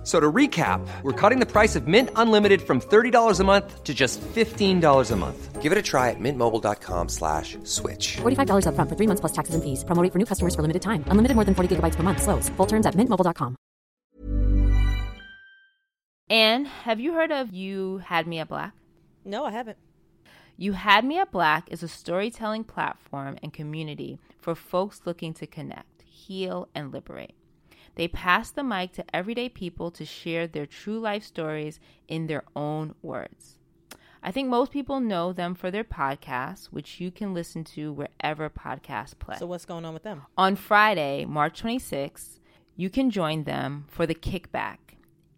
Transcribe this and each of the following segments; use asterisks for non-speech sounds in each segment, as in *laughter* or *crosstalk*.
F- So to recap, we're cutting the price of Mint Unlimited from $30 a month to just $15 a month. Give it a try at mintmobile.com slash switch. $45 upfront for three months plus taxes and fees. Promo rate for new customers for limited time. Unlimited more than 40 gigabytes per month. Slows. Full terms at mintmobile.com. Anne, have you heard of You Had Me at Black? No, I haven't. You Had Me at Black is a storytelling platform and community for folks looking to connect, heal, and liberate. They pass the mic to everyday people to share their true life stories in their own words. I think most people know them for their podcasts, which you can listen to wherever podcasts play. So what's going on with them? On Friday, March 26th, you can join them for the Kickback,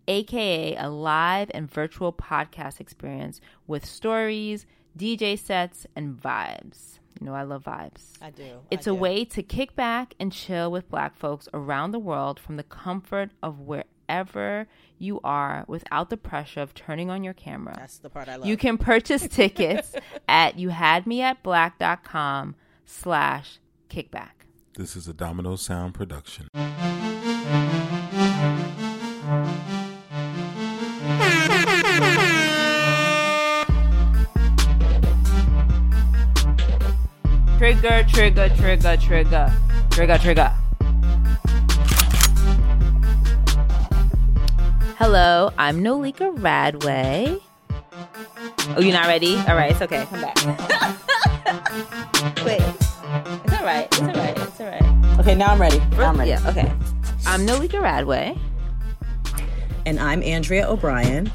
aka a live and virtual podcast experience with stories, DJ sets, and vibes. You know, I love vibes. I do. It's I a do. way to kick back and chill with black folks around the world from the comfort of wherever you are without the pressure of turning on your camera. That's the part I love. You can purchase *laughs* tickets at youhadmeatblack.com slash kickback. This is a Domino Sound production. Trigger, trigger, trigger, trigger, trigger. Hello, I'm Nolika Radway. Oh, you're not ready? All right, it's okay. Come back. *laughs* Wait, it's all right. It's all right. It's all right. Okay, now I'm ready. Now I'm ready. Yeah, okay. I'm Nolika Radway, And I'm Andrea O'Brien.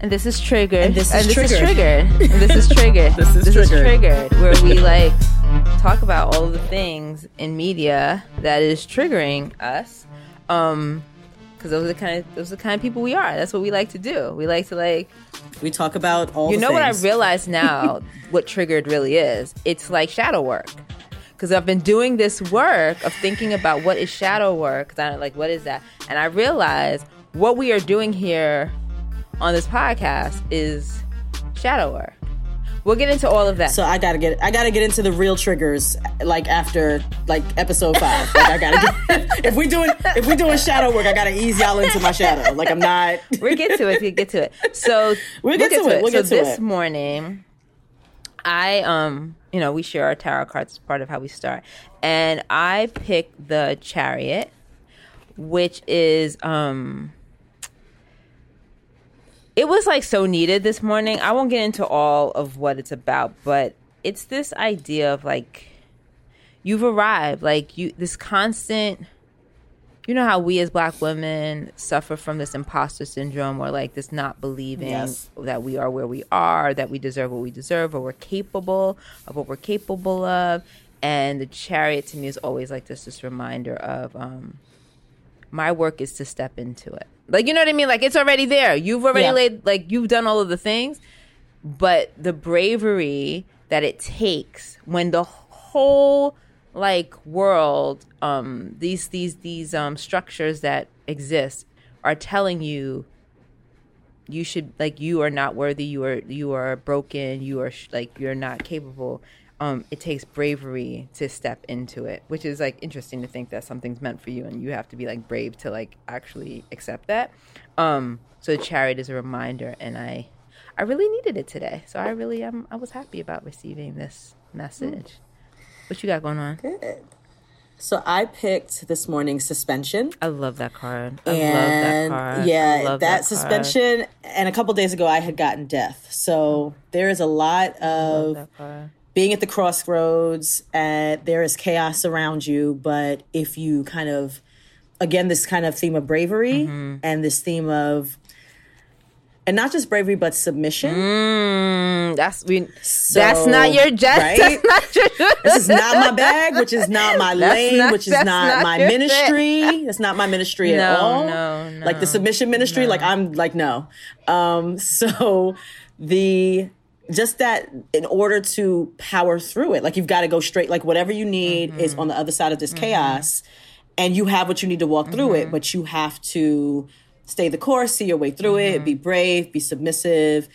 and this is Triggered. And this is Is Triggered. triggered. and this is *laughs* Triggered. This is Triggered, Triggered. where we like talk about all of the things in media that is triggering us. Um, because those are the kind of those are the kind of people we are. That's what we like to do. We like to like We talk about all you know what I realize now *laughs* what triggered really is? It's like shadow work. Because I've been doing this work of thinking about what is shadow work. Because I'm like, what is that? And I realize what we are doing here on this podcast is shadow work. We'll get into all of that. So I gotta get I gotta get into the real triggers like after like episode five. Like I gotta get, *laughs* if we doing if we doing shadow work, I gotta ease y'all into my shadow. Like I'm not *laughs* we'll get to it. We'll get to it. So We'll get to it. We'll so get to this it. morning, I um, you know, we share our tarot cards as part of how we start, and I picked the Chariot, which is um. It was like so needed this morning. I won't get into all of what it's about, but it's this idea of like you've arrived, like you this constant you know how we as black women suffer from this imposter syndrome or like this not believing Yes. that we are where we are, that we deserve what we deserve, or we're capable of what we're capable of. And the chariot to me is always like this this reminder of um my work is to step into it. Like you know what I mean? Like it's already there. You've already Yeah. laid like you've done all of the things, but the bravery that it takes when the whole like world um these these these um structures that exist are telling you you should like you are not worthy you are you are broken you are sh- like you're not capable um it takes bravery to step into it which is like interesting to think that something's meant for you and you have to be like brave to like actually accept that um so the chariot is a reminder and i i really needed it today so i really am. i was happy about receiving this message what you got going on Good. So I picked this morning suspension. i love that card i and love that card yeah, that, card. suspension. And a couple days ago, I had gotten death. So there is a lot of that card. Being at the crossroads. And there is chaos around you, but if you kind of, again, this kind of theme of bravery Mm-hmm. and this theme of, and not just bravery but submission. Mm, that's we. that's not your just. *laughs* right? That's not your. This is not my bag, which is not my *laughs* That's lane, not- which is not, not my ministry. *laughs* That's not my ministry at all. no, no, Like the submission ministry, like I'm like no. Um, so the just that in order to power through it, like you've got to go straight. Like whatever you need is Mm-hmm. on the other side of this chaos. and you have what you need to walk through it, but you have to stay the course, see your way through it, be brave, be submissive,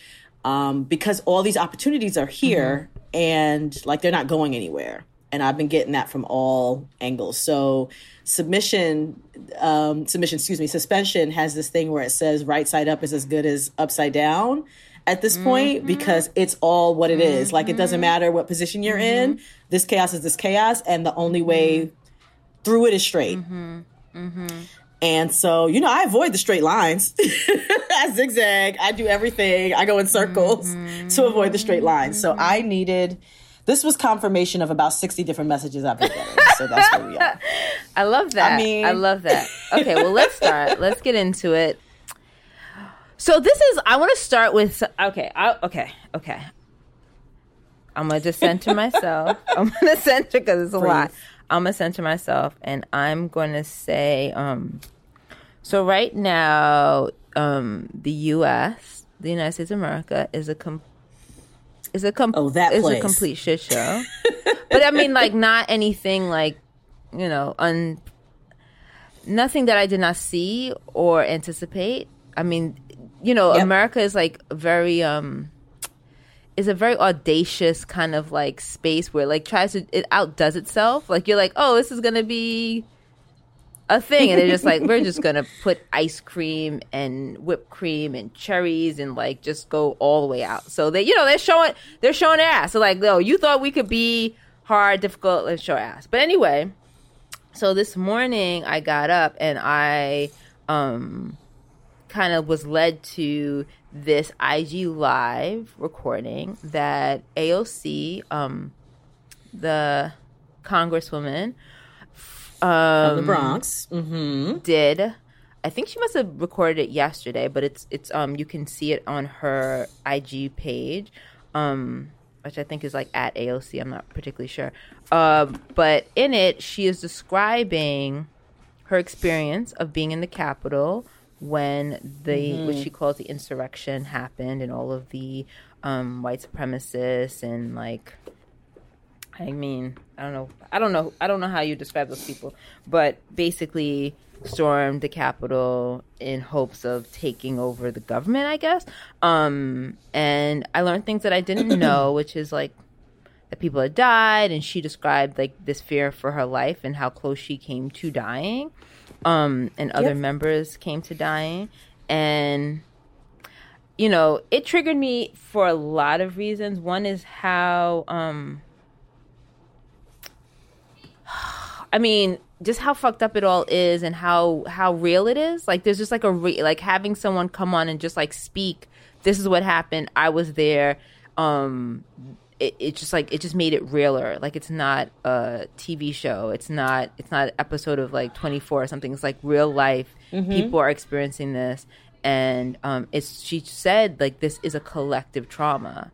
um, because all these opportunities are here and like they're not going anywhere. And I've been getting that from all angles. So submission, um, submission, excuse me, suspension has this thing where it says right side up is as good as upside down at this point mm-hmm. because it's all what it is. Like it doesn't mm-hmm. matter what position you're in. Mm-hmm. This chaos is this chaos, and the only way through it is straight. And so, you know, I avoid the straight lines. *laughs* I zigzag. I do everything. I go in circles to avoid the straight lines. So I needed. This was confirmation of about sixty different messages I've been getting. So that's where we are. *laughs* I love that. I mean- I love that. Okay, well, let's start. let's get into it. So this is. I want to start with. Okay. I, okay. Okay. I'm gonna just center myself. *laughs* I'm gonna center because it's a lot. I'm gonna center myself, and I'm gonna say. Um. So right now, um, the U.S., the United States of America, is a com- is a com- Oh, that is place. a complete shit show. *laughs* but I mean, like, not anything like you know, un nothing that I did not see or anticipate. I mean, you know, Yep. America is like very um is a very audacious kind of like space where like tries to it outdoes itself. Like you're like, oh, this is gonna be a thing, and they're just like, we're just gonna *laughs* put ice cream and whipped cream and cherries and like just go all the way out. So they, you know, they're showing they're showing their ass. So like, no, you thought we could be hard, difficult, let's show ass. But anyway, so this morning I got up and I um kind of was led to this IG live recording that AOC um the congresswoman From the Bronx. Mm-hmm. did I think she must have recorded it yesterday, but it's it's um you can see it on her IG page, um which I think is like at AOC. I'm not particularly sure, um, but in it she is describing her experience of being in the Capitol when the what she calls the insurrection happened and all of the um, white supremacists and like I mean, I don't know. I don't know. I don't know how you describe those people, but basically stormed the Capitol in hopes of taking over the government, I guess. Um, and I learned things that I didn't *coughs* know, which is like that people had died, and she described like this fear for her life and how close she came to dying, um, and other members came to dying, and you know, it triggered me for a lot of reasons. One is how, um, *sighs* I mean, just how fucked up it all is and how how real it is. Like, there's just like a re- like having someone come on and just like speak. This is what happened. I was there. Um, it, it just like it just made it realer. Like it's not a TV show. It's not it's not an episode of like 24 or something. It's like real life. People are experiencing this, and um, it's she said like this is a collective trauma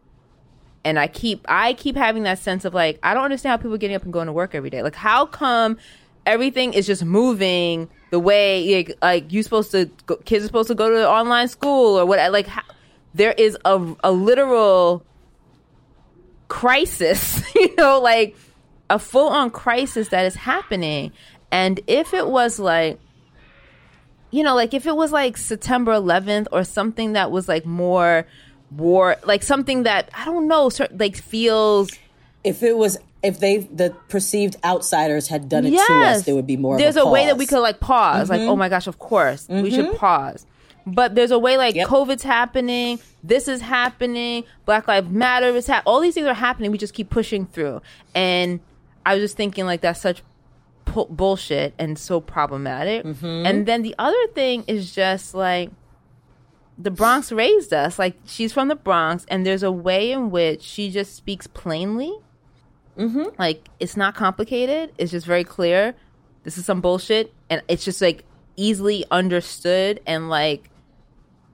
and I keep I keep having that sense of like I don't understand how people are getting up and going to work every day. Like how come everything is just moving the way like, like you supposed to go, kids are supposed to go to online school or what? Like how, there is a a literal crisis, *laughs* you know, like a full on crisis that is happening. And if it was like you know, like if it was like September 11th or something that was like more war, like something that I don't know, like feels If it was, if they, the perceived outsiders had done it to us, there would be more. There's of a, a, way that we could like pause, like mm-hmm. oh my gosh, of course we should mm-hmm. pause. But there's a way like Yep. COVID's happening, this is happening, Black Lives Matter is happening. All these things are happening. We just keep pushing through. And I was just thinking like that's such pu- bullshit and so problematic. And then the other thing is just like the Bronx raised us. Like she's from the Bronx, and there's a way in which she just speaks plainly. Mm-hmm. Like it's not complicated. It's just very clear. This is some bullshit, and it's just like easily understood and like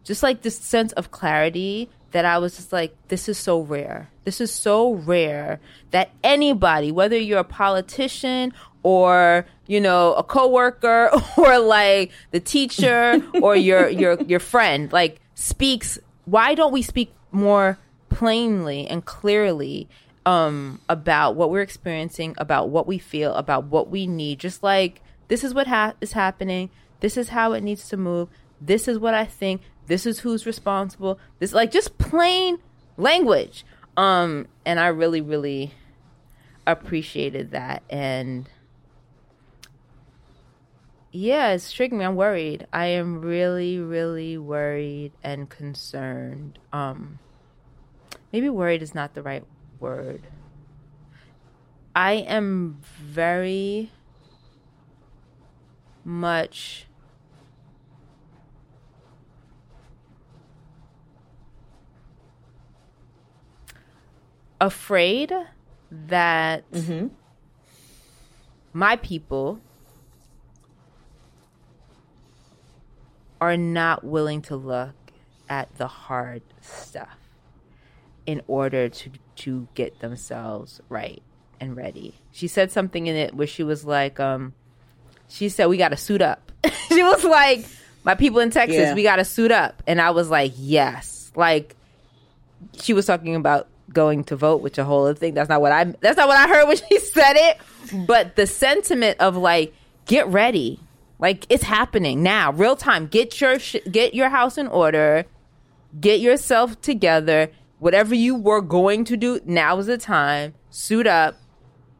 just like this sense of clarity that I was just like, this is so rare. This is so rare that anybody, whether you're a politician or you know a coworker *laughs* or like the teacher *laughs* or your your your friend, like speaks. Why don't we speak more plainly and clearly um, about what we're experiencing, about what we feel, about what we need? Just like this is what ha- is happening. This is how it needs to move. This is what I think. This is who's responsible. This like just plain language. Um, and I really, really appreciated that. And yeah, it's triggering me. I'm worried. I am really, really worried and concerned. Um, maybe worried is not the right word. I am very much afraid that my people are not willing to look at the hard stuff in order to to get themselves right and ready. She said something in it where she was like, um, she said we got to suit up. *laughs* she was like, my people in Texas, Yeah. we got to suit up, and I was like, yes, like she was talking about going to vote, which a whole other thing. That's not what I. That's not what I heard when *laughs* she said it. But the sentiment of like, get ready, like it's happening now, real time. Get your sh- get your house in order. Get yourself together. Whatever you were going to do, now is the time. Suit up.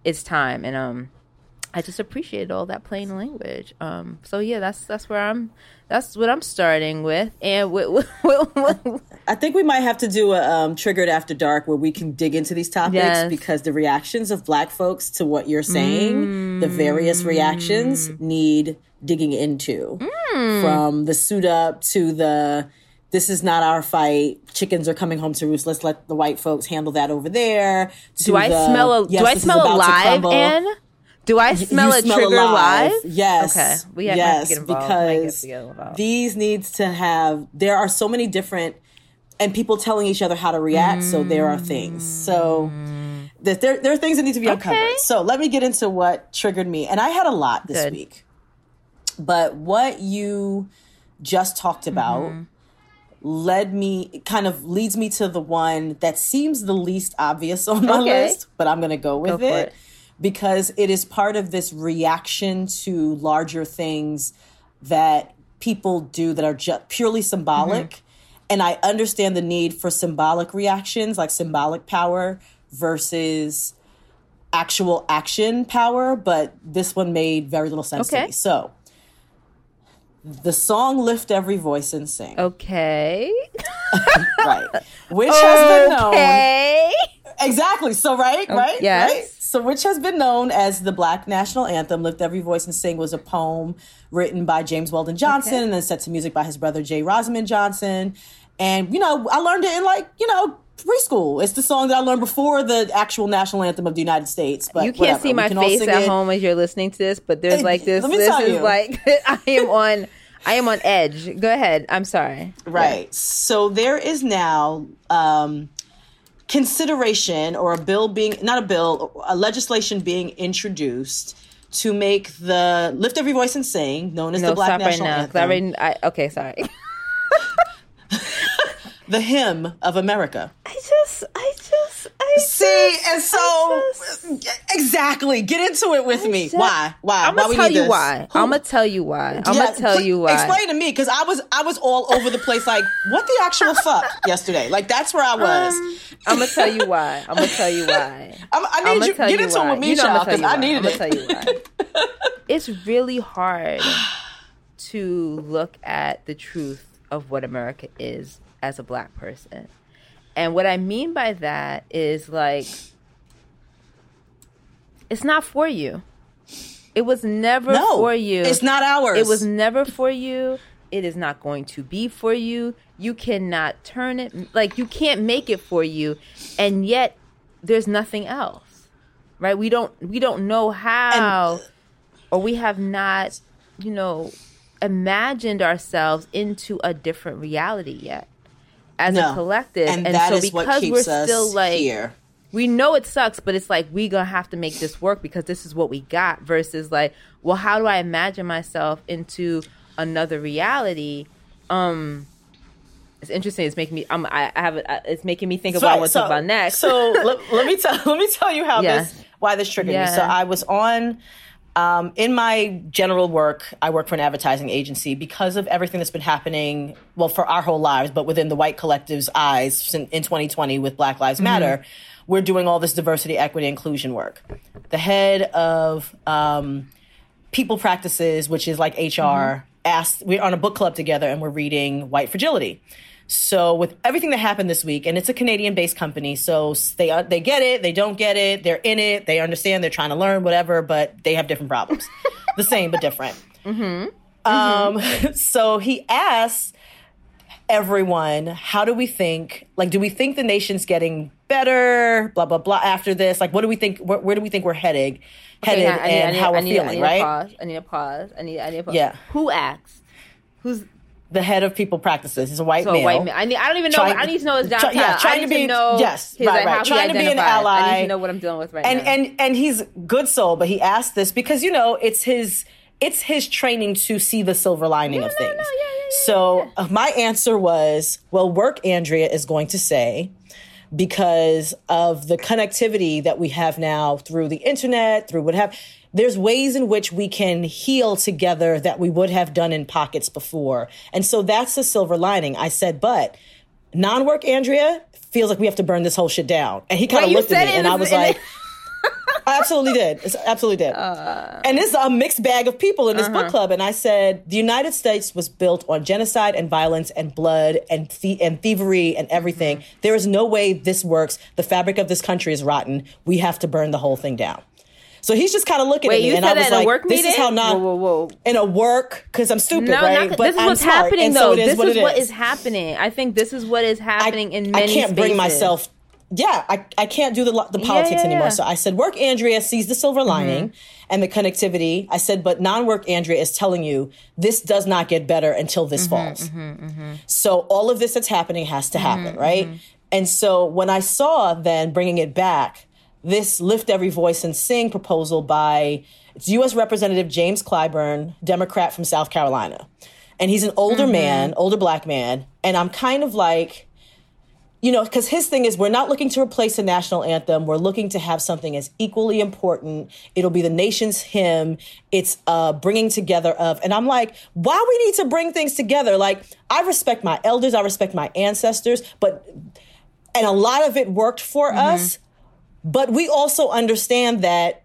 It's time. And um, I just appreciated all that plain language. Um, so yeah, that's that's where I'm. That's what I'm starting with. And with, with, with, I think we might have to do a um, triggered after dark where we can dig into these topics Yes. because the reactions of Black folks to what you're saying, the various reactions, need digging into. From the suit up to the this is not our fight. Chickens are coming home to roost. Let's let the white folks handle that over there. Do I the, smell a yes, Do I smell a live? Anne? Do I smell you a trigger alive. live? Yes. Okay. We have, yes, to get involved. Because get involved. these needs to have. There are so many different, and people telling each other how to react. So there are things. So that there there are things that need to be Okay. uncovered. So let me get into what triggered me, and I had a lot this Good. week. But what you just talked about Mm-hmm. led me kind of leads me to the one that seems the least obvious on my Okay. list, but I'm going to go with Go it, it. Because it is part of this reaction to larger things that people do that are just purely symbolic. Mm-hmm. And I understand the need for symbolic reactions, like symbolic power versus actual action power, but this one made very little sense to me. So, the song Lift Every Voice and Sing. Okay. *laughs* Right. Which has been known. Okay. Exactly. So, right, right, yes. right. So, which has been known as the Black National Anthem, Lift Every Voice and Sing, was a poem written by James Weldon Johnson Okay. and then set to music by his brother Jay Rosamond Johnson. And, you know, I learned it in like, you know, preschool. It's the song that I learned before the actual national anthem of the United States. But You can't whatever. see my can face at it. home as you're listening to this, but there's like *laughs* this. let me This is you. like *laughs* I am on. I am on edge. Go ahead. I'm sorry. Right. So there is now um, consideration or a bill being, not a bill, a legislation being introduced to make the Lift Every Voice and Sing, known as No, the Black stop right National now. I Anthem, already, I, okay, sorry. *laughs* the hymn of America. I just, I just, I exactly, get into it with me. Why? Why? I'm why gonna we tell you this? why. I'm gonna tell you why. I'm Yeah, gonna tell pl- you why. Explain to me, because I was I was all over the place. Like, what the actual *laughs* fuck yesterday? Like, that's where I um, was. I'm gonna tell you why. I'm gonna tell you why. *laughs* I'm, I need you get you into it with me, You know child, because I why. needed it. tell you why. *laughs* it's really hard to look at the truth of what America is as a black person. And what I mean by that is like it's not for you. It was never No, for you. it's not ours. It was never for you. It is not going to be for you. You cannot turn it like you can't make it for you, and yet there's nothing else, right? We don't we don't know how, or we have not, you know, imagined ourselves into a different reality yet as No. a collective, and, and, that so is because what keeps we're us still like here. We know it sucks, but it's like we gonna have to make this work because this is what we got. Versus like, well, how do I imagine myself into another reality? Um, it's interesting. It's making me. Um, I, I have. uh, It's making me think of what I want to so- talk about next. So *laughs* let, let me tell *laughs* let me tell you how Yes. this why this triggered me. So I was on um, in my general work, I work for an advertising agency because of everything that's been happening, well, for our whole lives, but within the white collective's eyes in, in 2020 with Black Lives Matter, we're doing all this diversity, equity, inclusion work. The head of um, people practices, which is like HR, asked, we're on a book club together and we're reading White Fragility. So with everything that happened this week, and it's a Canadian-based company, so they uh, they get it, they don't get it, they're in it, they understand, they're trying to learn, whatever, but they have different problems, *laughs* the same but different. Um, *laughs* so he asks everyone, how do we think? Like, do we think the nation's getting better? Blah blah blah. After this, like, what do we think? Where, where do we think we're heading? Headed Okay, I and need- how we're need- feeling, I need right? A pause. I need a pause. I need. I need a pause. Yeah. Who asked? Who's The head of people practices is a white so male. a white man? I need. I don't even know. Trying- I need to know his job try- yeah, trying to be- know. yes, his, right, right. Trying to be an ally. I need to know what I'm dealing with right and now. and and he's good soul, but he asked this because you know it's his it's his training to see the silver lining of things. No, no, yeah, yeah, so uh, my answer was, well, work Andrea is going to say because of the connectivity that we have now through the internet, through what have there's ways in which we can heal together that we would have done in pockets before. And so that's the silver lining. I said, but non-work Andrea feels like we have to burn this whole shit down. And he kind of looked at me and I was like, I absolutely did. It's absolutely did. Uh. and it's a mixed bag of people in this Uh-huh. book club. And I said, the United States was built on genocide and violence and blood and thie- and thievery and everything. Mm-hmm. There is no way this works. The fabric of this country is rotten. We have to burn the whole thing down. So he's just kind of looking Wait, at me, you and said I was that in a like, "This is how not Whoa, whoa, whoa. in a work because I'm stupid, no, right? not, but this is I'm what's smart, happening and though. so is this what, is what is happening. I think this is what is happening in many. I can't bring spaces. myself. Yeah, I, I can't do the the politics yeah, anymore. yeah. So I said, work Andrea sees the silver Mm-hmm. lining and the connectivity. I said, but non work Andrea is telling you this does not get better until this Mm-hmm, falls. Mm-hmm, mm-hmm. So all of this that's happening has to mm-hmm, happen, right? And so when I saw then bringing it back, this lift every voice and sing proposal by it's U.S. Representative James Clyburn, Democrat from South Carolina, and he's an older man, older black man, and I'm kind of like you know, because his thing is we're not looking to replace the national anthem. We're looking to have something as equally important. It'll be the nation's hymn. It's uh, bringing together of, and I'm like, why we need to bring things together? Like, I respect my elders, I respect my ancestors, but, and a lot of it worked for us, but we also understand that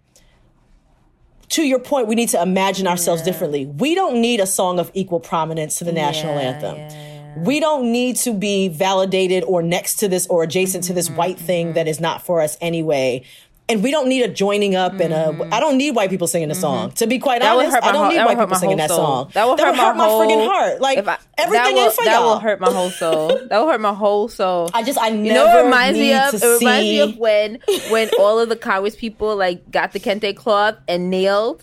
to your point, we need to imagine ourselves differently. We don't need a song of equal prominence to the national Yeah, anthem. yeah, We don't need to be validated or next to this or adjacent to this Mm-hmm, white thing that is not for us anyway. And we don't need a joining up and a. I don't need white people singing the song. To be quite Mm-hmm. That honest, I don't whole- need white people singing that song. That would hurt my my whole- friggin' heart. Like I- everything that will, is for that y'all. will hurt my whole soul. *laughs* That will hurt my whole soul. I just I you never know, it reminds me of. It reminds me of when when *laughs* all of the Congress people like got the kente cloth and nailed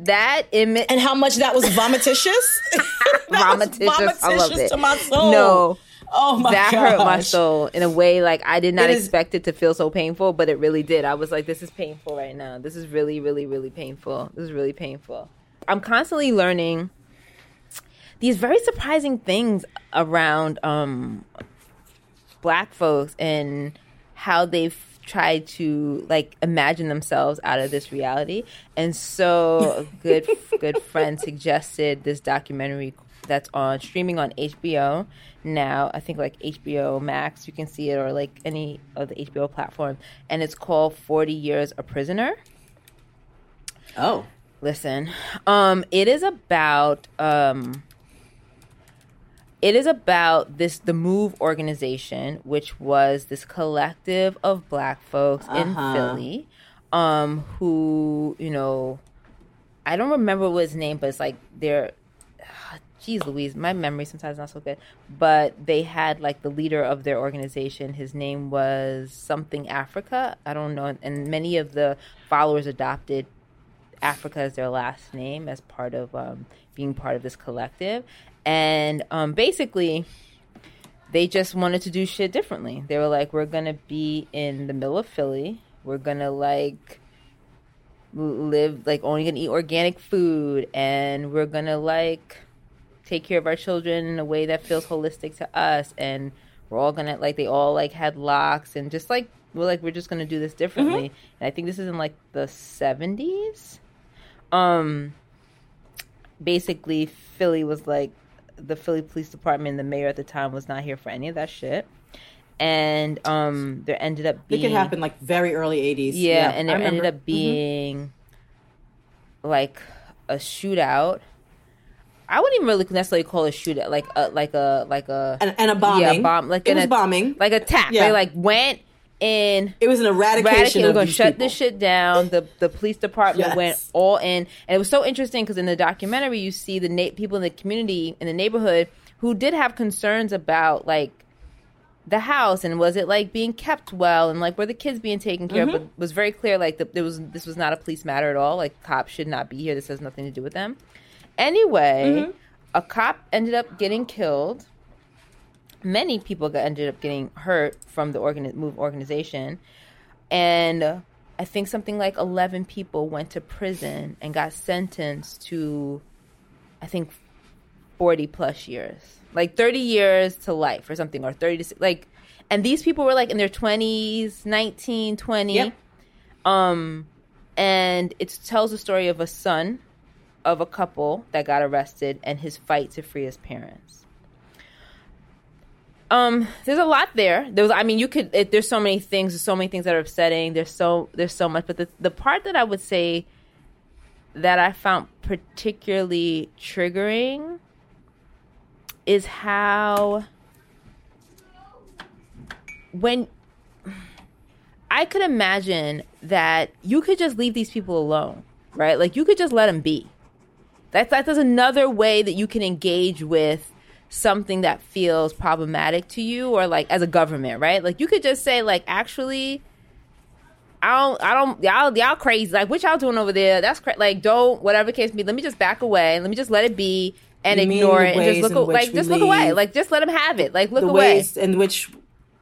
that image. and how much that was *laughs* vomititious. *laughs* That was Vomititious. I love it. to my soul. No. Oh my god. that gosh. hurt my soul in a way like I did not It is- expect it to feel so painful, but it really did. I was like, this is painful right now. This is really, really, really painful. This is really painful. I'm constantly learning these very surprising things around um, black folks and how they've tried to like imagine themselves out of this reality. And so a *laughs* good good friend suggested this documentary that's on streaming on HBO now. I think like HBO Max, you can see it or like any of the HBO platform and it's called 40 Years a Prisoner. Oh. Listen, um, it is about um, it is about this the Move organization, which was this collective of Black folks in Philly, um, who you know, I don't remember what his name, but it's like they're. Jeez Louise, my memory sometimes not so good. But they had like the leader of their organization. His name was something Africa. I don't know. And many of the followers adopted Africa as their last name as part of um, being part of this collective. And um, basically, they just wanted to do shit differently. They were like, we're going to be in the middle of Philly. We're going to like live, like, only going to eat organic food. And we're going to like take care of our children in a way that feels holistic to us. And we're all going to, like, they all like had locks and just like, we're like, we're just going to do this differently. And I think this is in like the 70s Um, basically, Philly was like the Philly Police Department. The mayor at the time was not here for any of that shit, and um, there ended up I being think it happened like very early 80s. yeah, and I there ended up being like a shootout. I wouldn't even really necessarily call it a shootout, like a like a like a And- and a bombing. Yeah, bomb. Like It was at- bombing. like attack. Yeah. They like went in. It was an eradication we're gonna shut people. this shit down. The the police department Yes. went all in, and it was so interesting because in the documentary you see the na- people in the community in the neighborhood who did have concerns about like the house and was it like being kept well and like were the kids being taken care Mm-hmm. of? But it was very clear like the, there was this was not a police matter at all. Like cops should not be here. This has nothing to do with them. Anyway, Mm-hmm. a cop ended up getting killed many people got ended up getting hurt from the organi- move organization. And i think something like 11 people went to prison and got sentenced to i think 40 plus years. Like 30 years to life or something or 30 to like and these people were like in their 20s 19 20 Yep. um and it tells the story of a son of a couple that got arrested and his fight to free his parents um there's a lot there. There's i mean you could it, there's so many things there's so many things that are upsetting. There's so there's so much. But the, the part that i would say that i found particularly triggering is how when i could imagine that you could just leave these people alone right? Like you could just let them be. That's that is another way that you can engage with something that feels problematic to you or like as a government, right? Like you could just say like actually I don't I don't y'all y'all crazy. Like what y'all doing over there? That's cra- like don't whatever case be. Let me just back away. Let me just let it be and You ignore it and just look like just look away. Like just let them have it. Like look the away. ways in which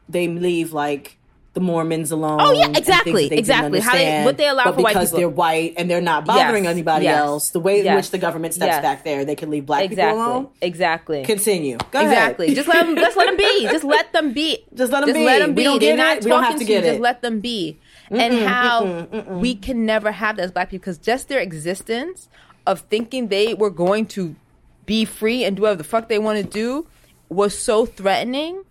they leave like the Mormons alone. Oh, yeah, exactly, exactly. How they- what they allow but for white because they're white and they're not bothering Yes, anybody yes, else. The way in which the government steps yes. back there, they can leave black exactly. people alone. Exactly. Continue. Go exactly. ahead. Just let them. Just let them be. Just let them be. *laughs* Just let 'em be. Let them We be. don't They're not it, we don't have talking to to you. get Just let them be. and how we can never have that as black people because just their existence of thinking they were going to be free and do whatever the fuck they want to do was so threatening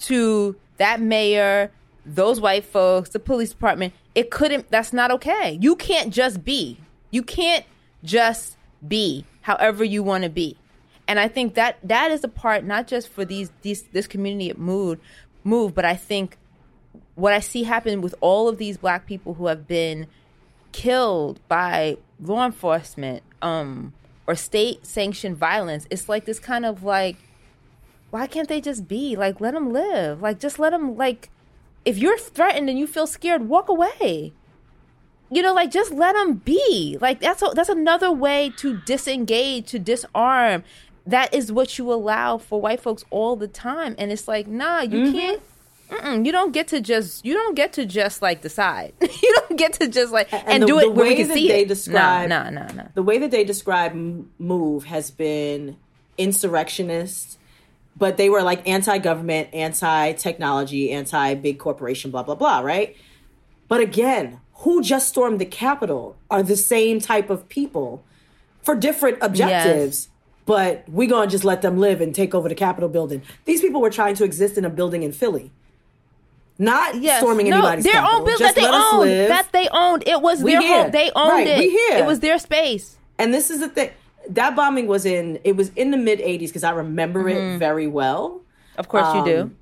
to that mayor, those white folks, the police department. It couldn't. That's not okay. You can't just be. You can't just be however you want to be. And I think that that is a part not just for these these this community mood move, but I think what I see happen with all of these black people who have been killed by law enforcement um or state sanctioned violence it's like this kind of like why can't they just be like let them live like just let them like if you're threatened and you feel scared walk away. You know like just let them be. Like that's a, that's another way to disengage to disarm. That is what you allow for white folks all the time. And it's like nah you mm-hmm. can't Mm-mm, you don't get to just you don't get to just like decide. *laughs* You don't get to just like and, And the- do the it where we way can that see they it describe- no no no no the way that they describe move has been insurrectionist but they were like anti-government anti-technology anti-big corporation blah blah blah right? But again who just stormed the capitol are the same type of people for different objectives but we gonna just let them live and take over the capitol building. These people were trying to exist in a building in philly. Not Yes. storming no, anybody's their own building that they owned live. that they owned. It was We their here. home they owned Right, it. It was their space. And this is the thing. That bombing was in it was in the mid 80s because I remember Mm-hmm. it very well. of course you do Um,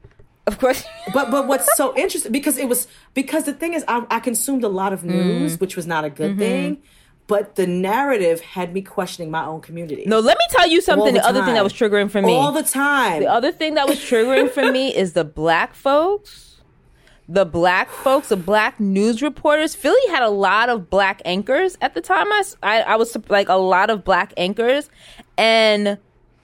of course *laughs* But but what's so interesting because it was because the thing is I, I consumed a lot of news, Mm. which was not a good Mm-hmm. thing. But the narrative had me questioning my own community. no let me tell you something All the, other thing that was triggering for me All the time. The other thing that was triggering for me *laughs* is the black folks, the black folks, the black news reporters. Philly had a lot of black anchors at the time. I, I was like a lot of black anchors, and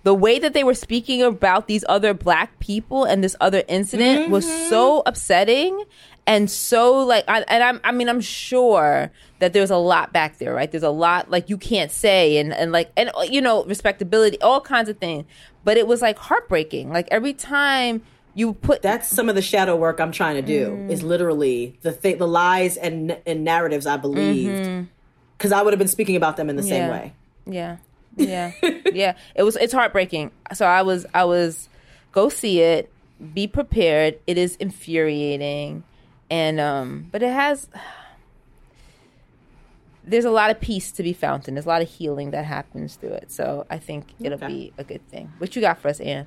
the way that they were speaking about these other black people and this other incident was mm-hmm. so upsetting and so like I, and I'm, I mean i'm sure that there's a lot back there right? There's a lot like you can't say and, and like and you know respectability all kinds of things. But it was like heartbreaking. Like every time you put That's some of the shadow work I'm trying to do. Mm. Is literally the th- the lies and and narratives I believed Mm-hmm. because I would have been speaking about them in the same way. Yeah. *laughs* Yeah. yeah. It was it's heartbreaking. So I was I was go see it, be prepared. It is infuriating. And um but it has *sighs* there's a lot of peace to be found and there's a lot of healing that happens through it. So I think it'll Okay. be a good thing. What you got for us, Ann?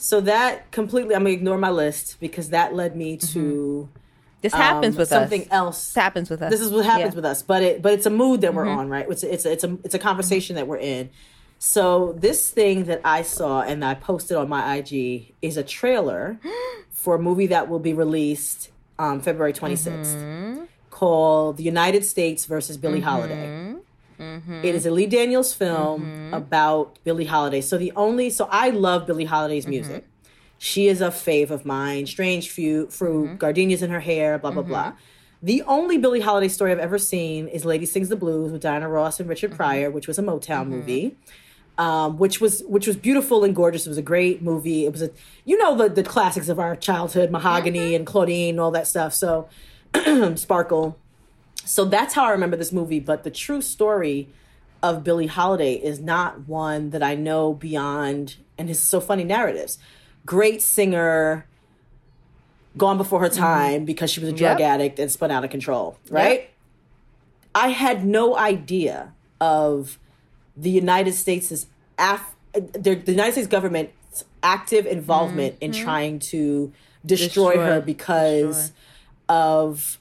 So that completely, I'm gonna ignore my list because that led me to This happens um, with something us. else. This happens with us. This is what happens Yeah. with us, but it but it's a mood that we're Mm-hmm. on, right? It's it's it's a it's a conversation that we're in. So this thing that I saw and I posted on my IG is a trailer *gasps* for a movie that will be released um, February 26th Mm-hmm. called "The United States versus Billie Holiday." Mm-hmm. It is a Lee Daniels film about Billie Holiday. So the only so I love Billie Holiday's Mm-hmm. music. She is a fave of mine. Strange fruit, fruit, Mm-hmm. gardenias in her hair, blah blah blah. The only Billie Holiday story I've ever seen is Lady Sings the Blues with Diana Ross and Mm-hmm. Richard Pryor, which was a Motown movie. Um, which was which was beautiful and gorgeous. It was a great movie. It was a you know the the classics of our childhood, Mahogany Mm-hmm. and Claudine, all that stuff. So *clears throat* Sparkle. So that's how I remember this movie. But the true story of Billie Holiday is not one that I know beyond, and it's so funny narratives. Great singer, gone before her time because she was a drug Mm-hmm. Yep. addict and spun out of control, right? I had no idea of the United States' af- the, the United States government's active involvement in trying to destroy, Destroy. her because of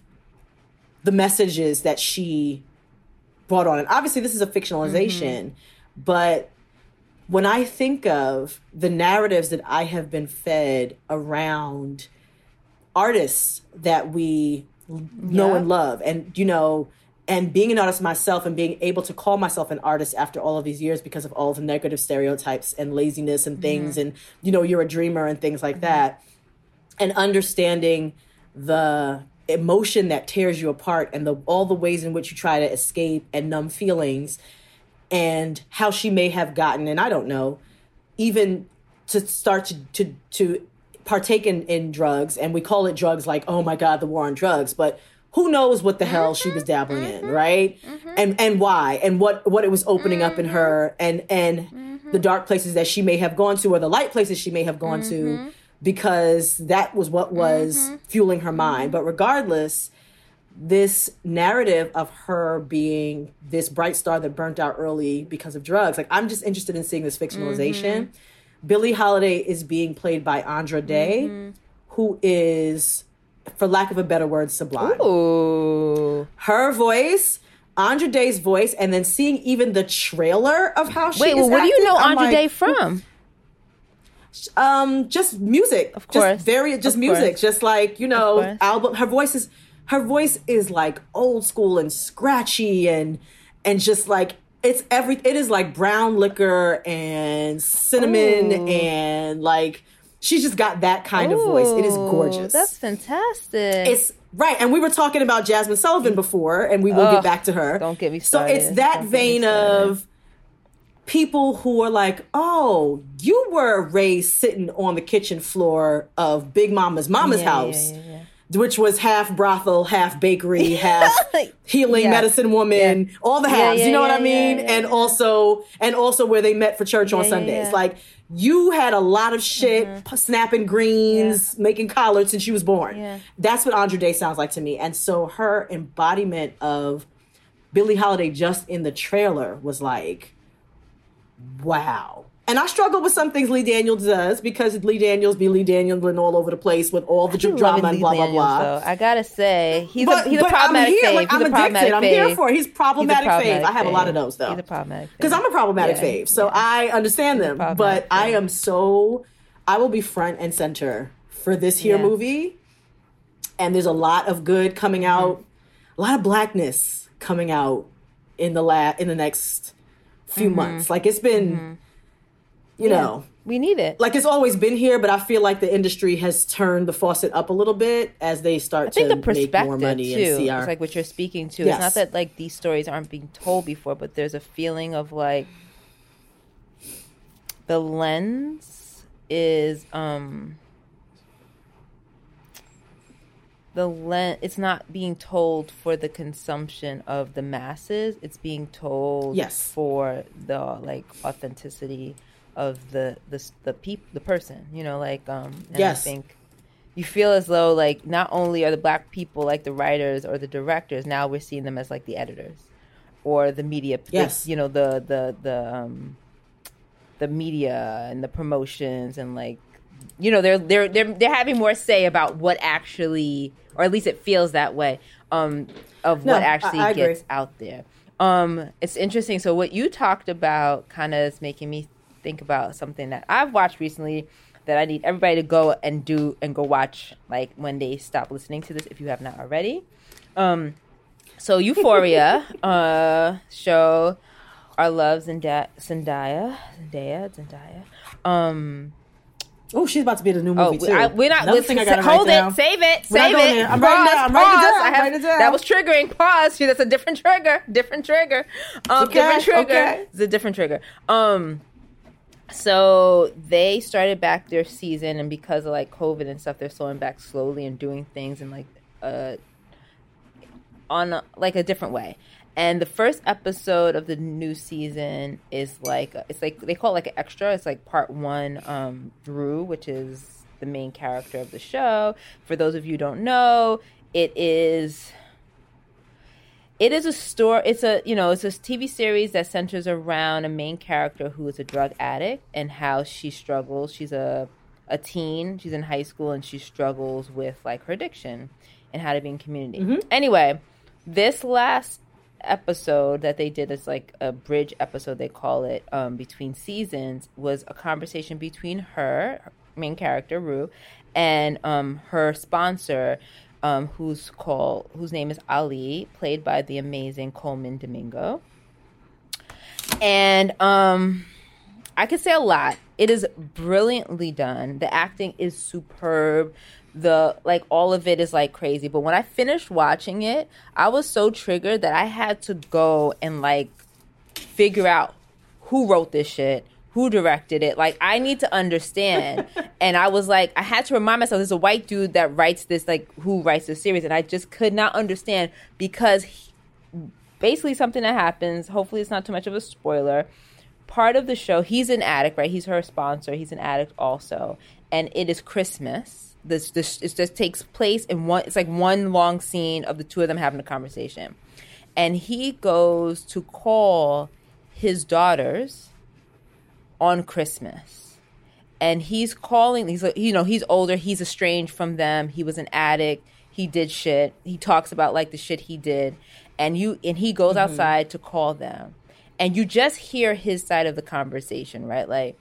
the messages that she brought on. And obviously, this is a fictionalization, mm-hmm. but when I think of the narratives that I have been fed around artists that we know and love, and you know, and being an artist myself and being able to call myself an artist after all of these years because of all the negative stereotypes and laziness and things, mm-hmm. and you know, you're a dreamer and things like mm-hmm. that, and understanding the emotion that tears you apart and the all the ways in which you try to escape and numb feelings and how she may have gotten and i don't know even to start to to, to partake in, in drugs and we call it drugs like oh my god the war on drugs but who knows what the hell she was mm-hmm, dabbling in mm-hmm, right? Mm-hmm. and and why and what what it was opening up in her and and the dark places that she may have gone to or the light places she may have gone to because that was what was mm-hmm. fueling her mm-hmm. mind but regardless this narrative of her being this bright star that burnt out early because of drugs. Like I'm just interested in seeing this fictionalization. Mm-hmm. Billie Holiday is being played by Andra Day, who is, for lack of a better word, sublime. Ooh. Her voice, Andra Day's voice, and then seeing even the trailer of how she Wait, is well, where do you know I'm Andra like, Day from? Um just music of course. just very just Of music course. just like you know album her voice is her voice is like old school and scratchy and and just like it's every it is like brown liquor and cinnamon Ooh. and like she's just got that kind of voice it is gorgeous That's fantastic. it's right and we were talking about jazmine sullivan before and we will get back to her don't get me so it's that Don't vein of people who are like, oh, you were raised sitting on the kitchen floor of Big Mama's mama's Yeah, house, yeah, yeah. which was half brothel, half bakery, *laughs* half healing medicine woman, all the halves. you know what I mean? and also, and also where they met for church on Sundays. Like you had a lot of shit, Mm-hmm. snapping greens, making collards since she was born. Yeah. That's what Andra Day sounds like to me. And so her embodiment of Billie Holiday just in the trailer was like, wow. And I struggle with some things Lee Daniels does because Lee Daniels be Lee Daniels and all over the place with all the drama and blah blah Daniels, blah. though. I gotta say, he's but a he's a but I'm problematic here, fave. like, he's I'm a problematic addicted. I'm fave. here for it. He's problematic fave. I have a lot of fave. those though. He's a problematic because I'm a problematic Yeah, fave, so I understand them. problematic But I am so I will be front and center for this here Yeah. movie and there's a lot of good coming mm-hmm. out, a lot of blackness coming out in the la- in the next few months. Like it's been, you know, We need it. like it's always been here, but I feel like the industry has turned the faucet up a little bit as they start to the make more money too and see our. is like what you're speaking to. Yes. It's not that like these stories aren't being told before, but there's a feeling of like the lens is um the lens it's not being told for the consumption of the masses it's being told Yes. for the like authenticity of the the the peop, the person you know like um and Yes. i think you feel as though like not only are the black people like the writers or the directors now we're seeing them as like the editors or the media Yes. you know the the the um the media and the promotions and like you know they're they're they're they're having more say about what actually or at least it feels that way um of No, what actually I agree. gets out there um it's interesting so what you talked about kind of is making me think about something that i've watched recently that i need everybody to go and do and go watch like when they stop listening to this if you have not already um so euphoria *laughs* uh show our love Zendaya, Zendaya, Zendaya, Zendaya. Um, oh, she's about to be in a new oh, movie we, too. I, we're not. Another thing I gotta hold write down. it. Save it. Save it. I'm pause, writing it down. I'm writing it down. I I'm writing down. That was triggering. Pause. That's a different trigger. Different trigger. Um, Okay, different trigger. okay. It's a different trigger. Um, so they started back their season, and because of like COVID and stuff, they're slowing back slowly and doing things in like uh on a, like a different way. And the first episode of the new season is like it's like they call it like an extra. It's like part one. Um, Rue, which is the main character of the show. For those of you who don't know, it is it is a store it's a you know it's a tv series that centers around a main character who is a drug addict and how she struggles she's a a teen she's in high school and she struggles with like her addiction and how to be in community anyway this last episode that they did is like a bridge episode they call it um, between seasons was a conversation between her main character rue and um, her sponsor um, who's called whose name is ali played by the amazing colman domingo and um I could say a lot. It is brilliantly done. The acting is superb. The like all of it is like crazy. But when I finished watching it, I was so triggered that I had to go and like figure out who wrote this shit, who directed it. Like I need to understand. *laughs* and I was like, I had to remind myself there's a white dude that writes this, like who writes this series, and I just could not understand because he, basically something that happens. Hopefully, it's not too much of a spoiler. Part of the show, he's an addict, right? He's her sponsor. He's an addict also, and it is Christmas. This this it just takes place in one. It's like one long scene of the two of them having a conversation, and he goes to call his daughters on Christmas. And he's calling he's like you know he's older he's estranged from them he was an addict he did shit he talks about like the shit he did. And you and he goes mm-hmm. outside to call them. And you just hear his side of the conversation right? Like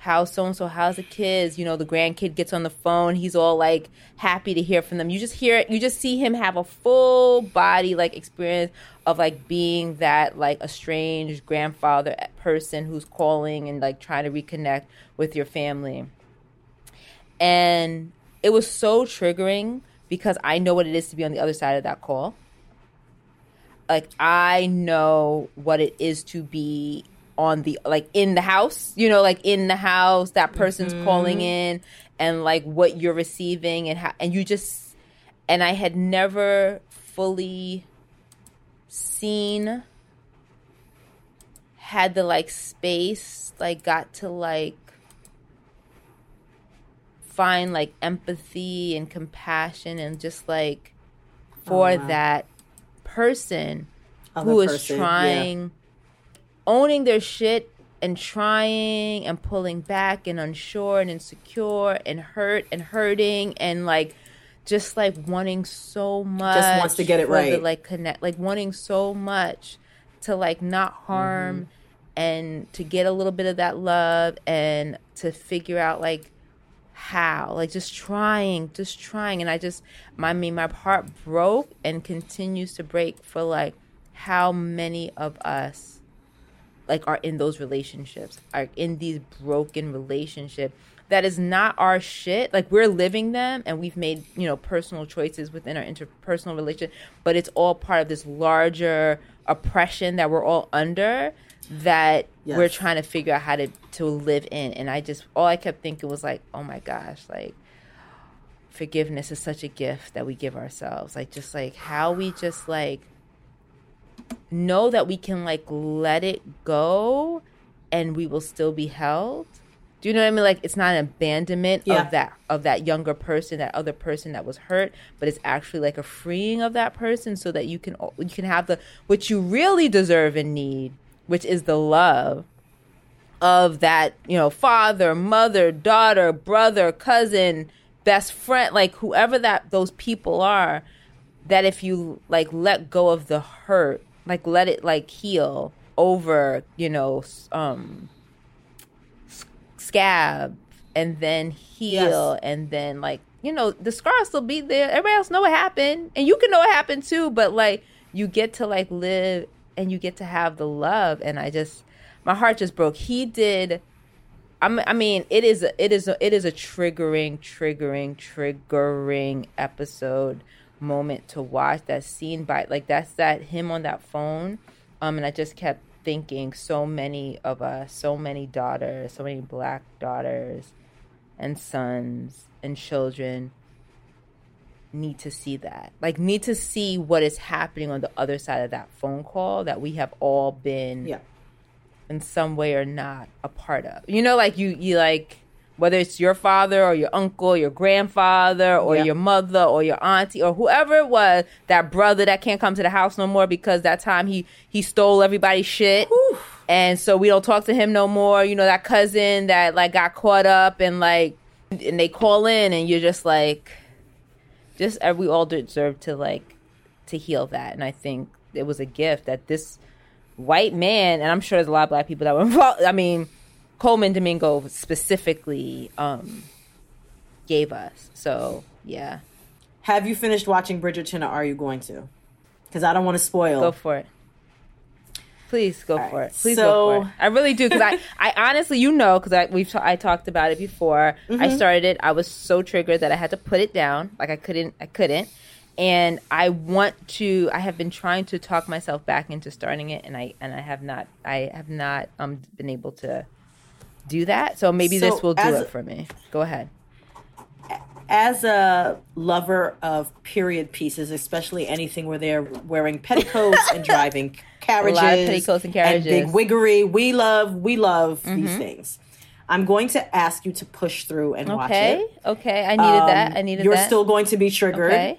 how so and so how's the kids? You know the grandkid gets on the phone he's all like happy to hear from them. You just hear it you just see him have a full body like experience of like being that like estranged grandfather person who's calling and like trying to reconnect with your family. And it was so triggering because i know what it is to be on the other side of that call. Like I know what it is to be on the like in the house, you know, like in the house that person's mm-hmm. calling in and like what you're receiving and how and you just and I had never fully seen had the like space like got to like find like empathy and compassion and just like oh, for that person who is person, yeah. Owning their shit and trying and pulling back and unsure and insecure and hurt and hurting and like just like wanting so much just wants to get it for the, right. like connect like wanting so much to like not harm Mm-hmm. and to get a little bit of that love and to figure out like how like just trying just trying and i just my, i mean my heart broke and continues to break for like how many of us like are in those relationships are in these broken relationship that is not our shit. Like we're living them and we've made you know personal choices within our interpersonal relationship but it's all part of this larger oppression that we're all under that Yes. we're trying to figure out how to to live in. And i just all i kept thinking was like oh my gosh like forgiveness is such a gift that we give ourselves. Like just like how we just like know that we can like let it go and we will still be held do you know what i mean like it's not an abandonment Yeah. of that of that younger person that other person that was hurt but it's actually like a freeing of that person so that you can you can have the what you really deserve and need which is the love of that, you know, father, mother, daughter, brother, cousin, best friend, like whoever that those people are, that if you like let go of the hurt, like let it like heal over, you know, um scab and then heal Yes. and then like you know the scars will still be there. Everybody else know what happened and you can know what happened too but like you get to like live and you get to have the love and i just my heart just broke. He did I'm, I mean, it is a, it is a, it is a triggering, triggering, triggering episode moment to watch. That scene by like that's that him on that phone, um, and I just kept thinking so many of us, so many daughters, so many black daughters, and sons and children need to see that like need to see what is happening on the other side of that phone call that we have all been Yeah. in some way or not a part of. You know, like you, you like whether it's your father or your uncle, your grandfather or Yeah. your mother or your auntie or whoever it was, that brother that can't come to the house no more because that time he he stole everybody's shit. And so we don't talk to him no more. You know, that cousin that like got caught up and like and they call in and you're just like just uh, we all deserve to like to heal that and i think it was a gift that this white man and i'm sure there's a lot of black people that were involved i mean colman domingo specifically um gave us. So yeah. Have you finished watching Bridgerton or are you going to? Because I don't want to spoil. go for it. Please go All for right, it please so- go for it. i really do because i i honestly you know because i we've ta- i talked about it before. Mm-hmm. i started it. I was so triggered that i had to put it down. Like i couldn't i couldn't. And i want to i have been trying to talk myself back into starting it and i and i have not i have not um been able to do that so maybe So, this will do it for me go ahead As a lover of period pieces, especially anything where they're wearing petticoats and driving *laughs* carriages, petticoats and carriages. big wiggery, we love we love Mm-hmm. these things. I'm going to ask you to push through and watch it. okay i needed that i Um, needed You're that still going to be triggered. okay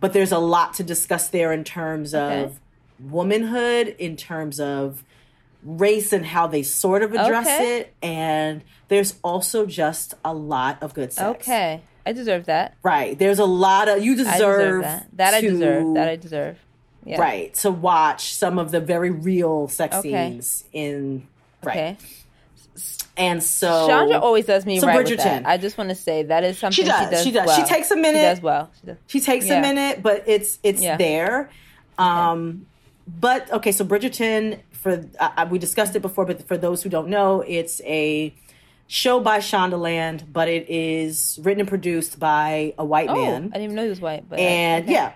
but there's a lot to discuss there in terms Okay. of womanhood, in terms of race and how they sort of address Okay. it, and there's also just a lot of good sex. okay i deserve that right? There's a lot of you deserve deserve that that i deserve that i deserve yeah right to watch some of the very real sex Okay. scenes in right, okay and so Chandra always does me so right with Bridgerton. that. I just want to say that is something she does, does. she does. Well. She takes a minute. She does well. She does. She takes Yeah. a minute, but it's it's Yeah. there. Um, but okay, so Bridgerton for uh, we discussed it before, but for those who don't know, it's a show by Shondaland, but it is written and produced by a white Oh, man, I didn't even know he was white. But and okay. yeah,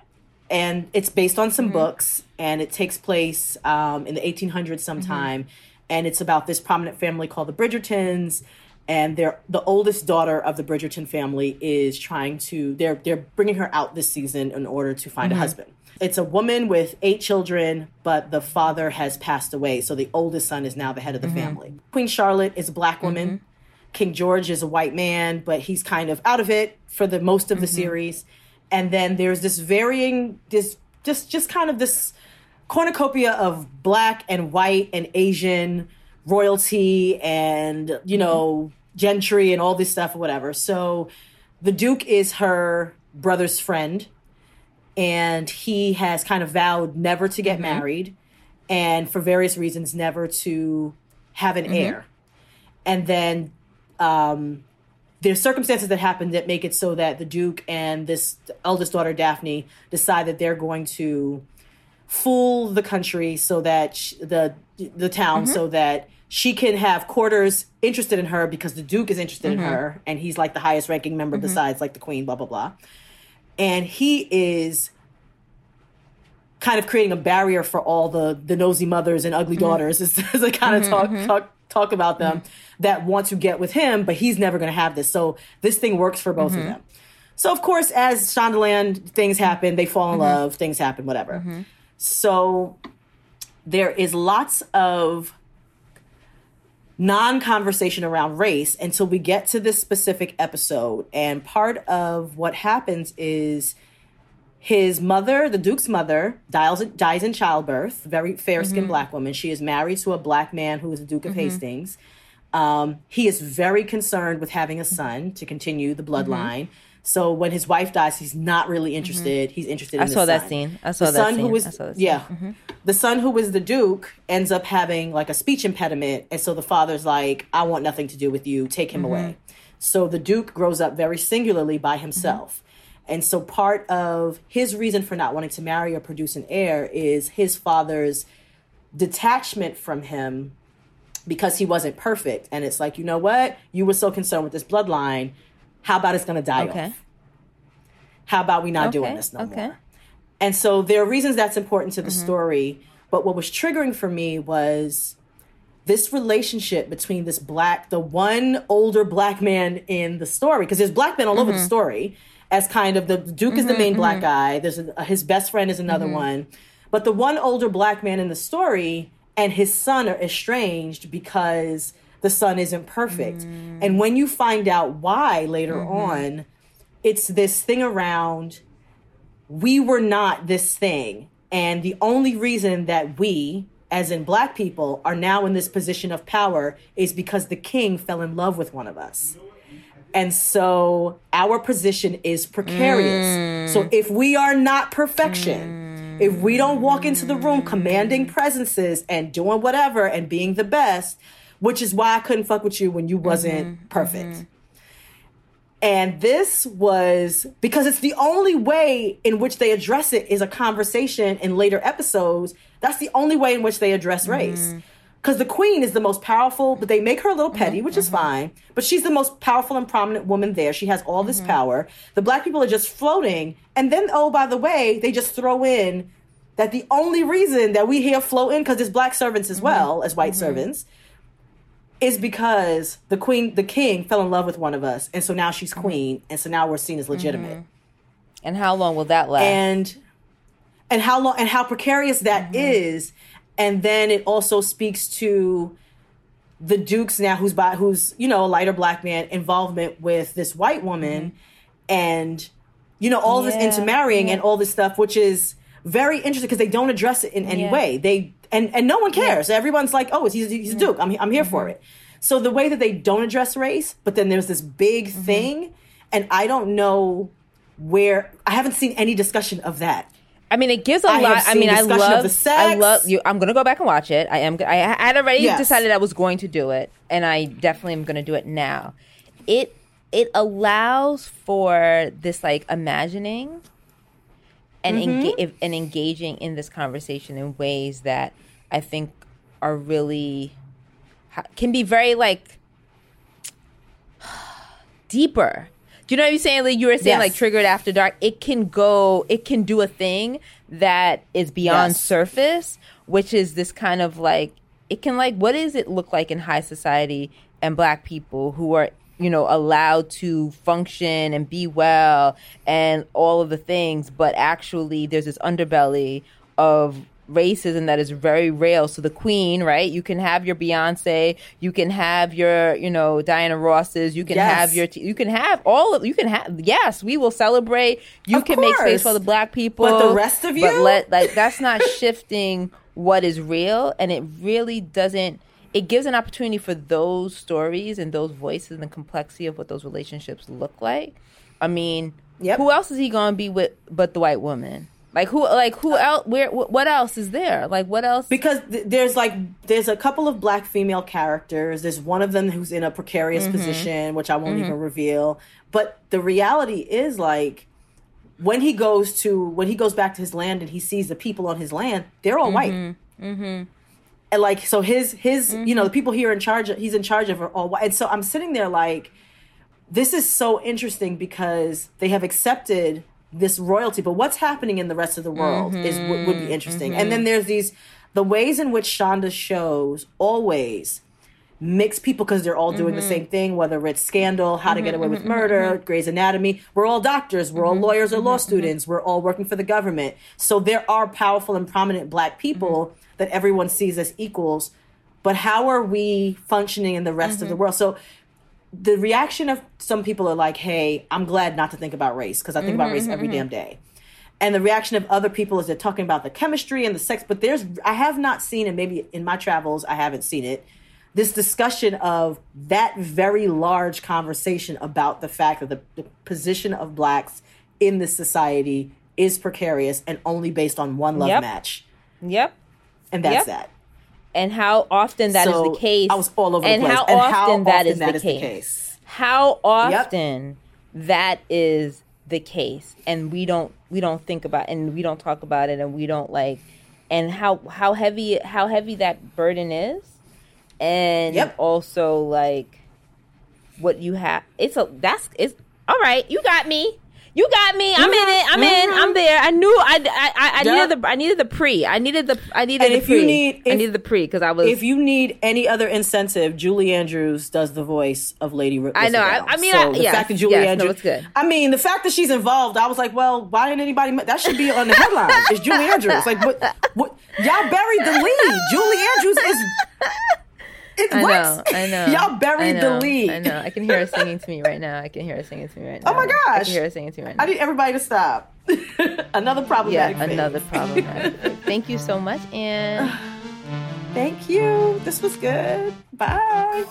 and it's based on Mm-hmm. some books, and it takes place um, in the 1800s sometime, Mm-hmm. and it's about this prominent family called the Bridgertons. And they're the oldest daughter of the Bridgerton family is trying to they're they're bringing her out this season in order to find Mm-hmm. a husband. It's a woman with eight children, but the father has passed away, so the oldest son is now the head of the Mm-hmm. family. Queen Charlotte is a black woman. King George is a white man, but he's kind of out of it for the most of the series. And then there's this varying, this just just kind of this cornucopia of black and white and Asian royalty and you mm-hmm. know gentry and all this stuff or whatever. So the Duke is her brother's friend, and he has kind of vowed never to get mm-hmm. married, and for various reasons never to have an mm-hmm. heir. And then um, there's circumstances that happen that make it so that the Duke and this eldest daughter Daphne decide that they're going to fool the country so that sh- the the town mm-hmm. so that she can have quarters interested in her because the Duke is interested in mm-hmm. her and he's like the highest ranking member mm-hmm. besides like the queen blah blah blah. And he is kind of creating a barrier for all the the nosy mothers and ugly daughters as, as I kind of talk talk talk about them that want to get with him, but he's never going to have this. So this thing works for both of them. So of course, as Shondaland things happen, they fall in love, things happen, whatever. So there is lots of non-conversation around race until we get to this specific episode and part of what happens is his mother, the Duke's mother, dies, dies in childbirth. Very fair skinned mm-hmm. black woman. She is married to a black man who is the Duke of mm-hmm. Hastings. Um, he is very concerned with having a son to continue the mm-hmm. bloodline. So when his wife dies, he's not really interested. He's interested. I in the saw that scene. I saw the that son scene. who was I saw that scene. yeah, mm-hmm. the son who was the Duke ends up having like a speech impediment, and so the father's like, "I want nothing to do with you. Take him mm-hmm. away." So the Duke grows up very singularly by mm-hmm. himself. And so part of his reason for not wanting to marry or produce an heir is his father's detachment from him because he wasn't perfect. And it's like, you know what? You were so concerned with this bloodline. How about it's going to die Okay. off? How about we not doing this no okay. more? And so there are reasons that's important to the mm-hmm. story. But what was triggering for me was this relationship between this black, the one older black man in the story, because there's black men all over the mm-hmm. story, as kind of the Duke is the mm-hmm, main black guy. There's a, his best friend is another one, but the one older black man in the story and his son are estranged because the son isn't perfect. Mm. And when you find out why later mm-hmm. on, it's this thing around we were not this thing. And the only reason that we, as in black people, are now in this position of power is because the king fell in love with one of us. And so our position is precarious. So mm. if we are not perfection, mm. if we don't walk into the room commanding presences and doing whatever and being the best, which is why I couldn't fuck with you when you wasn't mm-hmm. perfect. Mm-hmm. And this was because it's the only way in which they address it is a conversation in later episodes. That's the only way in which they address mm-hmm. race. Because the queen is the most powerful, but they make her a little petty, which is fine. But she's the most powerful and prominent woman there. She has all this power. The black people are just floating. And then, oh, by the way, they just throw in that the only reason that we hear floating because there's black servants as well as white servants, is because the queen, the king fell in love with one of us. And so now she's mm-hmm. queen. And so now we're seen as legitimate mm-hmm. And how long will that last? and and how long and how precarious that mm-hmm. is and then it also speaks to the dukes now who's by who's you know a lighter black man involvement with this white woman and you know all this Yeah, intermarrying and all this stuff which is very interesting because they don't address it in any Yeah. way they and and no one cares everyone's like oh he's, he's a duke I'm, I'm here for mm-hmm. it so the way that they don't address race but then there's this big mm-hmm. thing and i don't know where i haven't seen any discussion of that I mean, it gives a I lot. I mean, I love. the sex. I love you. I'm gonna go back and watch it. I am. I had already Yes. decided I was going to do it, and I definitely am gonna do it now. It it allows for this like imagining and Mm-hmm. enga- and engaging in this conversation in ways that I think are really can be very like *sighs* deeper. Do you know what I'm saying? Like you were saying, Yes. like triggered after dark. It can go. It can do a thing that is beyond Yes. surface, which is this kind of like it can like what does it look like in high society and black people who are you know allowed to function and be well and all of the things, but actually there's this underbelly of racism that is very real. So the queen, right? You can have your Beyonce, you can have your, you know, Diana Rosses, you can Yes. have your, you can have all of, you can have, yes, we will celebrate. You Of can make space for the black people. But the rest of you, But let, like, that's not *laughs* shifting what is real. And it really doesn't, it gives an opportunity for those stories and those voices and the complexity of what those relationships look like. I mean, Yep. who else is he going to be with but the white woman? Like who? Like who else? Where? What else is there? Like what else? because th- there's like there's a couple of black female characters there's one of them who's in a precarious Mm-hmm. position which i won't even reveal but the reality is like when he goes to when he goes back to his land and he sees the people on his land they're all white Mm-hmm. And like so his his you know the mm-hmm. people here in charge he's in charge of are all. White and so i'm sitting there like this is so interesting because they have accepted this royalty but what's happening in the rest of the world is what would be mm-hmm. interesting. And mm-hmm. then there's these the ways in which shonda shows always mix people because they're all doing the mm-hmm. same thing whether it's scandal how to get away mm-hmm, with mm-hmm, murder grey's anatomy. We're all doctors we're all lawyers or law students we're all working for the government. So there are powerful and prominent black people that everyone sees as equals but how are we functioning in the rest of the world? So the reaction of some people are like, "Hey, I'm glad not to think about race because I think about race every damn day." And the reaction of other people is they're talking about the chemistry and the sex, but there's I have not seen and maybe in my travels I haven't seen it. This discussion of that very large conversation about the fact that the, the position of blacks in this society is precarious and only based on one love Yep. match, Yep. and that's Yep. that. And how often that is So, the case? I was all over the and place. How And often how often is that the is the case? case. How often that is the case, and we don't we don't think about and we don't talk about it, and we don't like, and how how heavy how heavy that burden is, and Yep. also like what you have. It's a that's it's all right. You got me. You got me. I'm in it. I'm in. I'm uh-huh. there. I knew. I. I. I, I Yep. needed the. I needed the pre. I needed the. I needed And the if pre. you need- I needed the pre because I was. if you need any other incentive, Julie Andrews does the voice of Lady. Ri- I know. I- I mean, so I- the yes, fact that Julie yes, Andrews, good. I mean, the fact that she's involved, I was like, well, why didn't anybody? That should be on the headline. It's Julie Andrews. Like, what? What? Y'all buried the lead. Julie Andrews is. It, I what? know. I know. *laughs* Y'all buried know, the lead. I know. I can hear her singing to me right now. I can hear her singing to me right now. Oh my I gosh. can hear her singing to me right now. I need everybody to stop. another yeah, thing. another problematic. thing. *laughs* Thank you so much, and *sighs* Thank you. This was good. Bye.